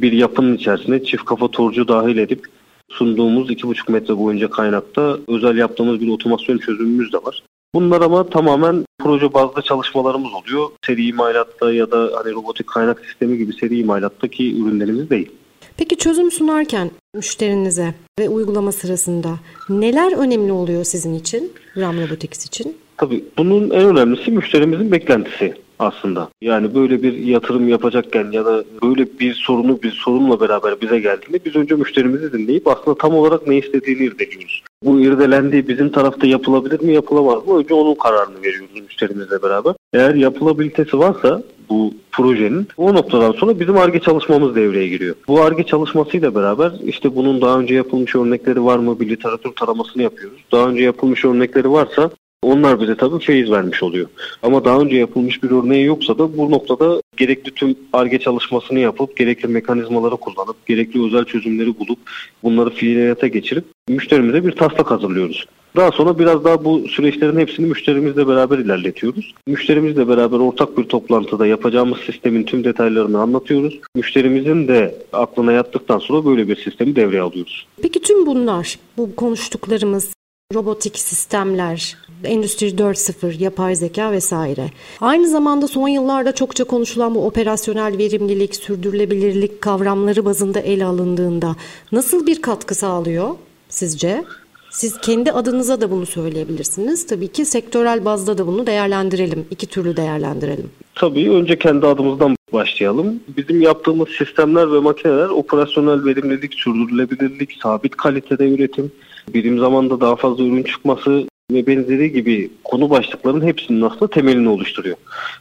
bir yapının içerisine çift kafa torcu dahil edip sunduğumuz 2,5 metre boyunca kaynakta özel yaptığımız bir otomasyon çözümümüz de var. Bunlar ama tamamen proje bazlı çalışmalarımız oluyor. Seri imalatta ya da hani robotik kaynak sistemi gibi seri imalattaki ürünlerimiz değil. Peki çözüm sunarken müşterinize ve uygulama sırasında neler önemli oluyor sizin için, RAM Robotics için? Tabii bunun en önemlisi müşterimizin beklentisi aslında. Yani böyle bir yatırım yapacakken ya da böyle bir sorunu bir sorunla beraber bize geldiğinde biz önce müşterimizi dinleyip aslında tam olarak ne istediğini irdeliyoruz. Bu irdelendiği bizim tarafta yapılabilir mi yapılamaz mı? Önce onun kararını veriyoruz müşterimizle beraber. Eğer yapılabilitesi varsa bu projenin o noktadan sonra bizim ARGE çalışmamız devreye giriyor. Bu ARGE çalışmasıyla beraber işte bunun daha önce yapılmış örnekleri var mı bir literatür taramasını yapıyoruz. Daha önce yapılmış örnekleri varsa onlar bize tabii feyiz vermiş oluyor. Ama daha önce yapılmış bir örneği yoksa da bu noktada gerekli tüm ARGE çalışmasını yapıp, gerekli mekanizmaları kullanıp, gerekli özel çözümleri bulup, bunları fiiliyata geçirip müşterimize bir taslak hazırlıyoruz. Daha sonra biraz daha bu süreçlerin hepsini müşterimizle beraber ilerletiyoruz. Müşterimizle beraber ortak bir toplantıda yapacağımız sistemin tüm detaylarını anlatıyoruz. Müşterimizin de aklına yattıktan sonra böyle bir sistemi devreye alıyoruz. Peki tüm bunlar, bu konuştuklarımız, robotik sistemler, Endüstri 4.0, yapay zeka vesaire. Aynı zamanda son yıllarda çokça konuşulan bu operasyonel verimlilik, sürdürülebilirlik kavramları bazında ele alındığında nasıl bir katkı sağlıyor sizce? Siz kendi adınıza da bunu söyleyebilirsiniz. Tabii ki sektörel bazda da bunu değerlendirelim. İki türlü değerlendirelim. Tabii önce kendi adımızdan başlayalım. Bizim yaptığımız sistemler ve makineler operasyonel verimlilik, sürdürülebilirlik, sabit kalitede üretim, birim zamanda daha fazla ürün çıkması ve benzeri gibi konu başlıklarının hepsinin aslında temelini oluşturuyor.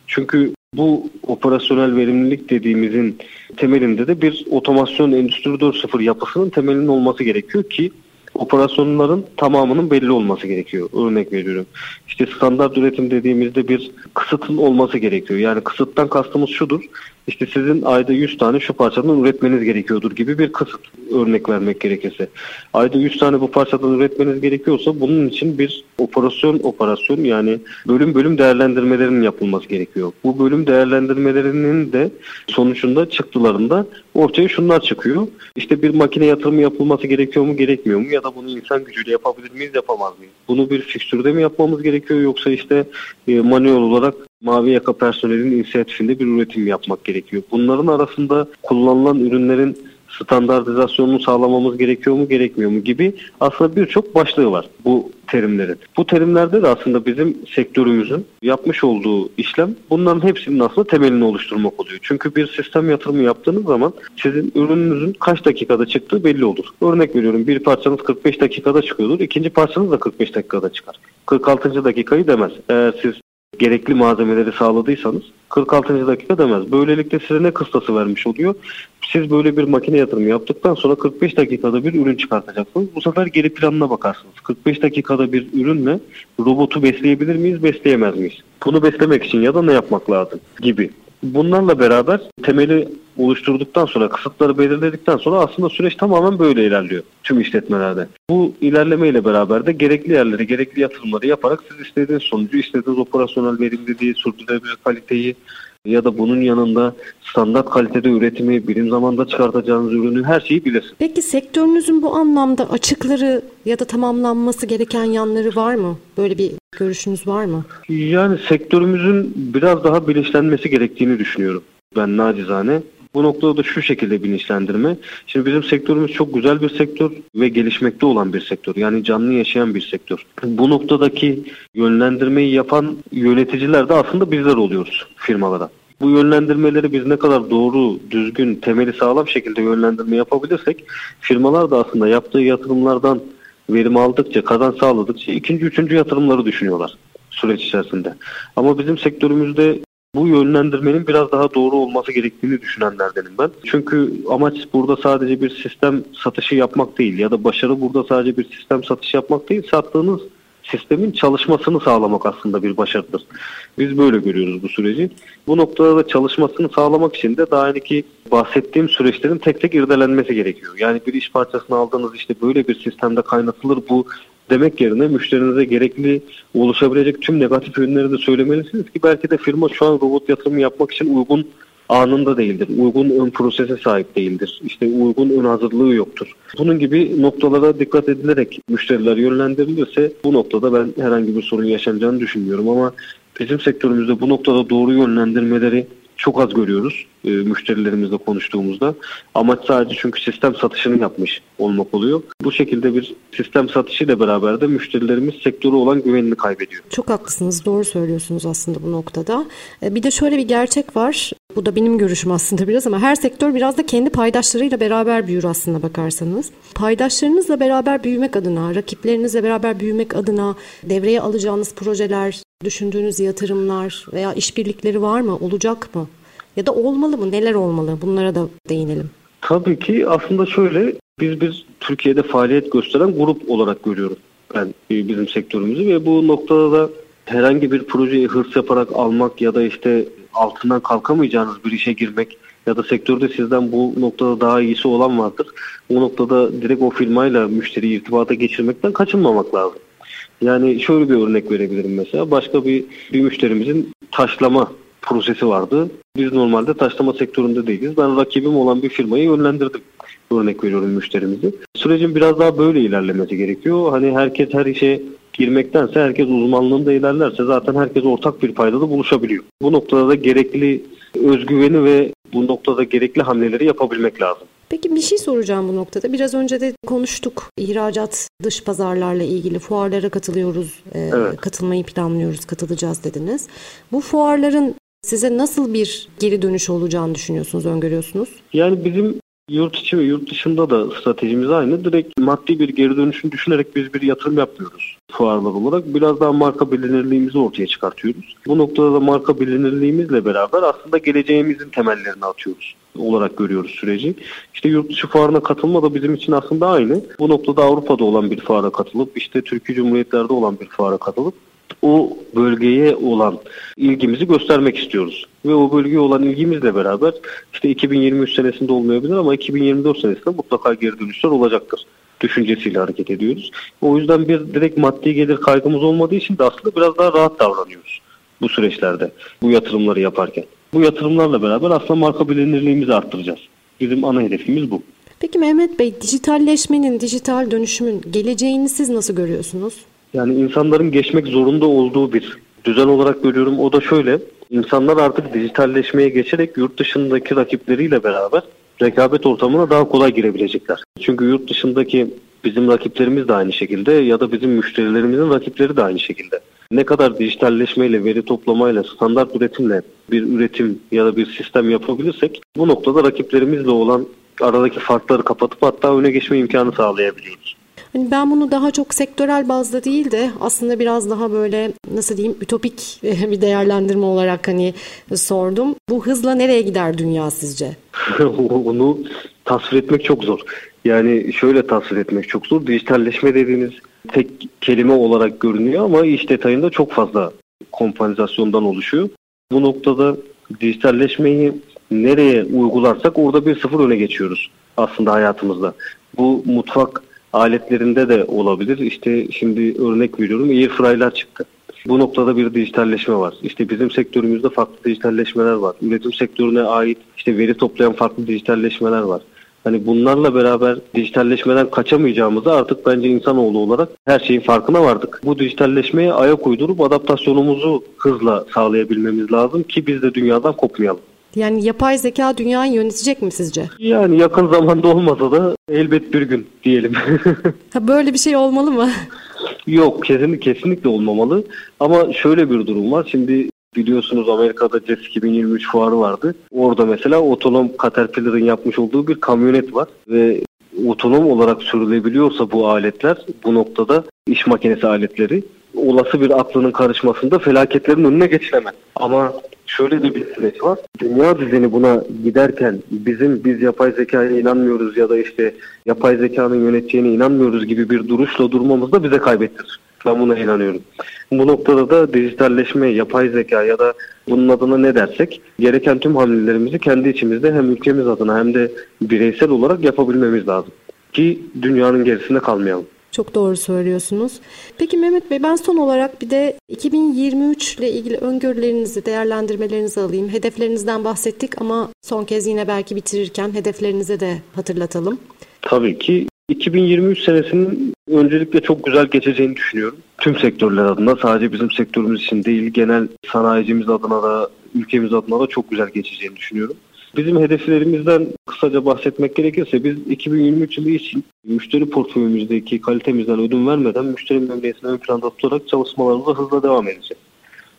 Çünkü bu operasyonel verimlilik dediğimizin temelinde de bir otomasyon endüstri 4.0 yapısının temelinin olması gerekiyor ki operasyonların tamamının belli olması gerekiyor. Örnek veriyorum. İşte standart üretim dediğimizde bir kısıtın olması gerekiyor. Yani kısıttan kastımız şudur. İşte sizin ayda 100 tane şu parçadan üretmeniz gerekiyordur gibi bir kısıt örnek vermek gerekirse. Ayda 100 tane bu parçadan üretmeniz gerekiyorsa bunun için bir operasyon operasyon yani bölüm bölüm değerlendirmelerinin yapılması gerekiyor. Bu bölüm değerlendirmelerinin de sonucunda çıktılarında ortaya şunlar çıkıyor. İşte bir makine yatırımı yapılması gerekiyor mu gerekmiyor mu ya da bunu insan gücüyle yapabilir miyiz yapamaz mıyız? Bunu bir fikstürde mi yapmamız gerekiyor yoksa işte e, manuel olarak mavi yaka personelin inisiyatifinde bir üretim yapmak gerekiyor. Bunların arasında kullanılan ürünlerin standartizasyonunu sağlamamız gerekiyor mu gerekmiyor mu gibi aslında birçok başlığı var bu terimlerin. Bu terimlerde de aslında bizim sektörümüzün yapmış olduğu işlem bunların hepsinin aslında temelini oluşturmak oluyor. Çünkü bir sistem yatırımı yaptığınız zaman sizin ürününüzün kaç dakikada çıktığı belli olur. Örnek veriyorum bir parçanız 45 dakikada çıkıyordur, ikinci parçanız da 45 dakikada çıkar. 46. dakikayı demez. Eğer siz gerekli malzemeleri sağladıysanız 46. dakika demez. Böylelikle size ne kıstası vermiş oluyor? Siz böyle bir makine yatırımı yaptıktan sonra 45 dakikada bir ürün çıkartacaksınız. Bu sefer geri planına bakarsınız. 45 dakikada bir ürünle robotu besleyebilir miyiz, besleyemez miyiz? Bunu beslemek için ya da ne yapmak lazım gibi. Bunlarla beraber temeli oluşturduktan sonra, kısıtları belirledikten sonra aslında süreç tamamen böyle ilerliyor tüm işletmelerde. Bu ilerlemeyle beraber de gerekli yerleri, gerekli yatırımları yaparak siz istediğiniz sonucu, istediğiniz operasyonel verimliliği, sürdürülebilir kaliteyi ya da bunun yanında standart kalitede üretimi, birim zamanda çıkartacağınız ürünü her şeyi bilesin. Peki sektörünüzün bu anlamda açıkları ya da tamamlanması gereken yanları var mı? Böyle bir görüşünüz var mı? Yani sektörümüzün biraz daha bilinçlenmesi gerektiğini düşünüyorum. Ben nacizane. Bu noktada da şu şekilde bilinçlendirme. Şimdi bizim sektörümüz çok güzel bir sektör ve gelişmekte olan bir sektör. Yani canlı yaşayan bir sektör. Bu noktadaki yönlendirmeyi yapan yöneticiler de aslında bizler oluyoruz firmalara. Bu yönlendirmeleri biz ne kadar doğru, düzgün, temeli sağlam şekilde yönlendirme yapabilirsek firmalar da aslında yaptığı yatırımlardan verim aldıkça, kazanç sağladıkça ikinci, üçüncü yatırımları düşünüyorlar süreç içerisinde. Ama bizim sektörümüzde bu yönlendirmenin biraz daha doğru olması gerektiğini düşünenlerdenim ben. Çünkü amaç burada sadece bir sistem satışı yapmak değil ya da başarı burada sadece bir sistem satışı yapmak değil. Sattığınız sistemin çalışmasını sağlamak aslında bir başarıdır. Biz böyle görüyoruz bu süreci. Bu noktada da çalışmasını sağlamak için de daha önceki bahsettiğim süreçlerin tek tek irdelenmesi gerekiyor. Yani bir iş parçasını aldığınız işte böyle bir sistemde kaynatılır bu demek yerine müşterinize gerekli oluşabilecek tüm negatif yönleri de söylemelisiniz ki belki de firma şu an robot yatırımı yapmak için uygun anında değildir. Uygun ön prosese sahip değildir. İşte uygun ön hazırlığı yoktur. Bunun gibi noktalara dikkat edilerek müşteriler yönlendirilirse bu noktada ben herhangi bir sorun yaşanacağını düşünmüyorum ama bizim sektörümüzde bu noktada doğru yönlendirmeleri çok az görüyoruz e, müşterilerimizle konuştuğumuzda. Amaç sadece çünkü sistem satışını yapmış olmak oluyor. Bu şekilde bir sistem satışıyla beraber de müşterilerimiz sektörü olan güvenini kaybediyor. Çok haklısınız. Doğru söylüyorsunuz aslında bu noktada. E, bir de şöyle bir gerçek var. Bu da benim görüşüm aslında biraz ama her sektör biraz da kendi paydaşlarıyla beraber büyür aslında bakarsanız. Paydaşlarınızla beraber büyümek adına, rakiplerinizle beraber büyümek adına devreye alacağınız projeler, düşündüğünüz yatırımlar veya işbirlikleri var mı? Olacak mı? Ya da olmalı mı? Neler olmalı? Bunlara da değinelim. Tabii ki aslında şöyle biz biz Türkiye'de faaliyet gösteren grup olarak görüyorum ben e, bizim sektörümüzü ve bu noktada da herhangi bir projeyi hırs yaparak almak ya da işte altından kalkamayacağınız bir işe girmek ya da sektörde sizden bu noktada daha iyisi olan vardır. O noktada direkt o firmayla müşteri irtibata geçirmekten kaçınmamak lazım. Yani şöyle bir örnek verebilirim mesela. Başka bir, bir müşterimizin taşlama prosesi vardı. Biz normalde taşlama sektöründe değiliz. Ben rakibim olan bir firmayı yönlendirdim. Örnek veriyorum müşterimizi. Sürecin biraz daha böyle ilerlemesi gerekiyor. Hani herkes her işe girmektense herkes uzmanlığında ilerlerse zaten herkes ortak bir paydada buluşabiliyor. Bu noktada da gerekli özgüveni ve bu noktada gerekli hamleleri yapabilmek lazım. Peki bir şey soracağım bu noktada. Biraz önce de konuştuk. İhracat dış pazarlarla ilgili fuarlara katılıyoruz, e, evet. katılmayı planlıyoruz, katılacağız dediniz. Bu fuarların size nasıl bir geri dönüş olacağını düşünüyorsunuz, öngörüyorsunuz? Yani bizim Yurt içi ve yurt dışında da stratejimiz aynı. Direkt maddi bir geri dönüşünü düşünerek biz bir yatırım yapmıyoruz fuarlar olarak. Biraz daha marka bilinirliğimizi ortaya çıkartıyoruz. Bu noktada da marka bilinirliğimizle beraber aslında geleceğimizin temellerini atıyoruz olarak görüyoruz süreci. İşte yurt dışı fuarına katılma da bizim için aslında aynı. Bu noktada Avrupa'da olan bir fuara katılıp işte Türkiye Cumhuriyetler'de olan bir fuara katılıp o bölgeye olan ilgimizi göstermek istiyoruz. Ve o bölgeye olan ilgimizle beraber işte 2023 senesinde olmayabilir ama 2024 senesinde mutlaka geri dönüşler olacaktır düşüncesiyle hareket ediyoruz. O yüzden bir direkt maddi gelir kaygımız olmadığı için de aslında biraz daha rahat davranıyoruz bu süreçlerde, bu yatırımları yaparken. Bu yatırımlarla beraber aslında marka bilinirliğimizi arttıracağız. Bizim ana hedefimiz bu. Peki Mehmet Bey, dijitalleşmenin, dijital dönüşümün geleceğini siz nasıl görüyorsunuz? Yani insanların geçmek zorunda olduğu bir düzen olarak görüyorum. O da şöyle, insanlar artık dijitalleşmeye geçerek yurt dışındaki rakipleriyle beraber rekabet ortamına daha kolay girebilecekler. Çünkü yurt dışındaki bizim rakiplerimiz de aynı şekilde ya da bizim müşterilerimizin rakipleri de aynı şekilde. Ne kadar dijitalleşmeyle, veri toplamayla, standart üretimle bir üretim ya da bir sistem yapabilirsek bu noktada rakiplerimizle olan aradaki farkları kapatıp hatta öne geçme imkanı sağlayabiliyoruz. Hani ben bunu daha çok sektörel bazda değil de aslında biraz daha böyle nasıl diyeyim ütopik bir değerlendirme olarak hani sordum. Bu hızla nereye gider dünya sizce? Onu tasvir etmek çok zor. Yani şöyle tasvir etmek çok zor. Dijitalleşme dediğiniz tek kelime olarak görünüyor ama iş detayında çok fazla kompanizasyondan oluşuyor. Bu noktada dijitalleşmeyi nereye uygularsak orada bir sıfır öne geçiyoruz aslında hayatımızda. Bu mutfak aletlerinde de olabilir. İşte şimdi örnek veriyorum airfryer'lar çıktı. Bu noktada bir dijitalleşme var. İşte bizim sektörümüzde farklı dijitalleşmeler var. Üretim sektörüne ait işte veri toplayan farklı dijitalleşmeler var. Hani bunlarla beraber dijitalleşmeden kaçamayacağımızı artık bence insanoğlu olarak her şeyin farkına vardık. Bu dijitalleşmeye ayak uydurup adaptasyonumuzu hızla sağlayabilmemiz lazım ki biz de dünyadan kopmayalım. Yani yapay zeka dünyayı yönetecek mi sizce? Yani yakın zamanda olmasa da elbet bir gün diyelim. ha, böyle bir şey olmalı mı? Yok kesinlikle kesinlikle olmamalı. Ama şöyle bir durum var. Şimdi biliyorsunuz Amerika'da CES 2023 fuarı vardı. Orada mesela otonom Caterpillar'ın yapmış olduğu bir kamyonet var ve otonom olarak sürülebiliyorsa bu aletler bu noktada iş makinesi aletleri olası bir aklının karışmasında felaketlerin önüne geçilemez. Ama şöyle de bir süreç var. Dünya düzeni buna giderken bizim biz yapay zekaya inanmıyoruz ya da işte yapay zekanın yöneteceğine inanmıyoruz gibi bir duruşla durmamız da bize kaybettirir. Ben buna inanıyorum. Bu noktada da dijitalleşme, yapay zeka ya da bunun adına ne dersek gereken tüm hamlelerimizi kendi içimizde hem ülkemiz adına hem de bireysel olarak yapabilmemiz lazım. Ki dünyanın gerisinde kalmayalım. Çok doğru söylüyorsunuz. Peki Mehmet Bey ben son olarak bir de 2023 ile ilgili öngörülerinizi, değerlendirmelerinizi alayım. Hedeflerinizden bahsettik ama son kez yine belki bitirirken hedeflerinize de hatırlatalım. Tabii ki 2023 senesinin öncelikle çok güzel geçeceğini düşünüyorum. Tüm sektörler adına sadece bizim sektörümüz için değil genel sanayicimiz adına da ülkemiz adına da çok güzel geçeceğini düşünüyorum. Bizim hedeflerimizden kısaca bahsetmek gerekirse biz 2023 yılı için müşteri portföyümüzdeki kalitemizden ödün vermeden müşteri memnuniyetini ön planda tutarak çalışmalarımıza hızla devam edeceğiz.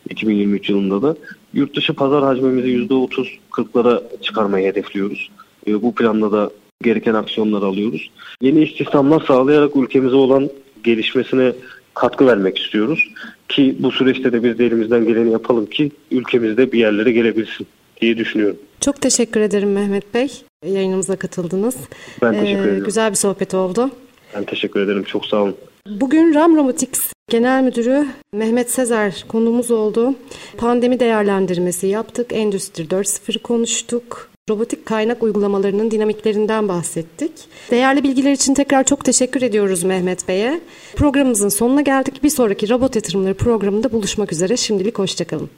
2023 yılında da yurt dışı pazar hacmimizi %30-40'lara çıkarmayı hedefliyoruz. Bu planla da gereken aksiyonlar alıyoruz. Yeni istihdamlar sağlayarak ülkemize olan gelişmesine katkı vermek istiyoruz. Ki bu süreçte de biz de elimizden geleni yapalım ki ülkemizde bir yerlere gelebilsin diye düşünüyorum. Çok teşekkür ederim Mehmet Bey. Yayınımıza katıldınız. Ben teşekkür ee, ederim. Güzel bir sohbet oldu. Ben teşekkür ederim. Çok sağ olun. Bugün Ram Robotics Genel Müdürü Mehmet Sezer konumuz oldu. Pandemi değerlendirmesi yaptık. Endüstri 4.0 konuştuk. Robotik kaynak uygulamalarının dinamiklerinden bahsettik. Değerli bilgiler için tekrar çok teşekkür ediyoruz Mehmet Bey'e. Programımızın sonuna geldik. Bir sonraki robot yatırımları programında buluşmak üzere. Şimdilik hoşçakalın.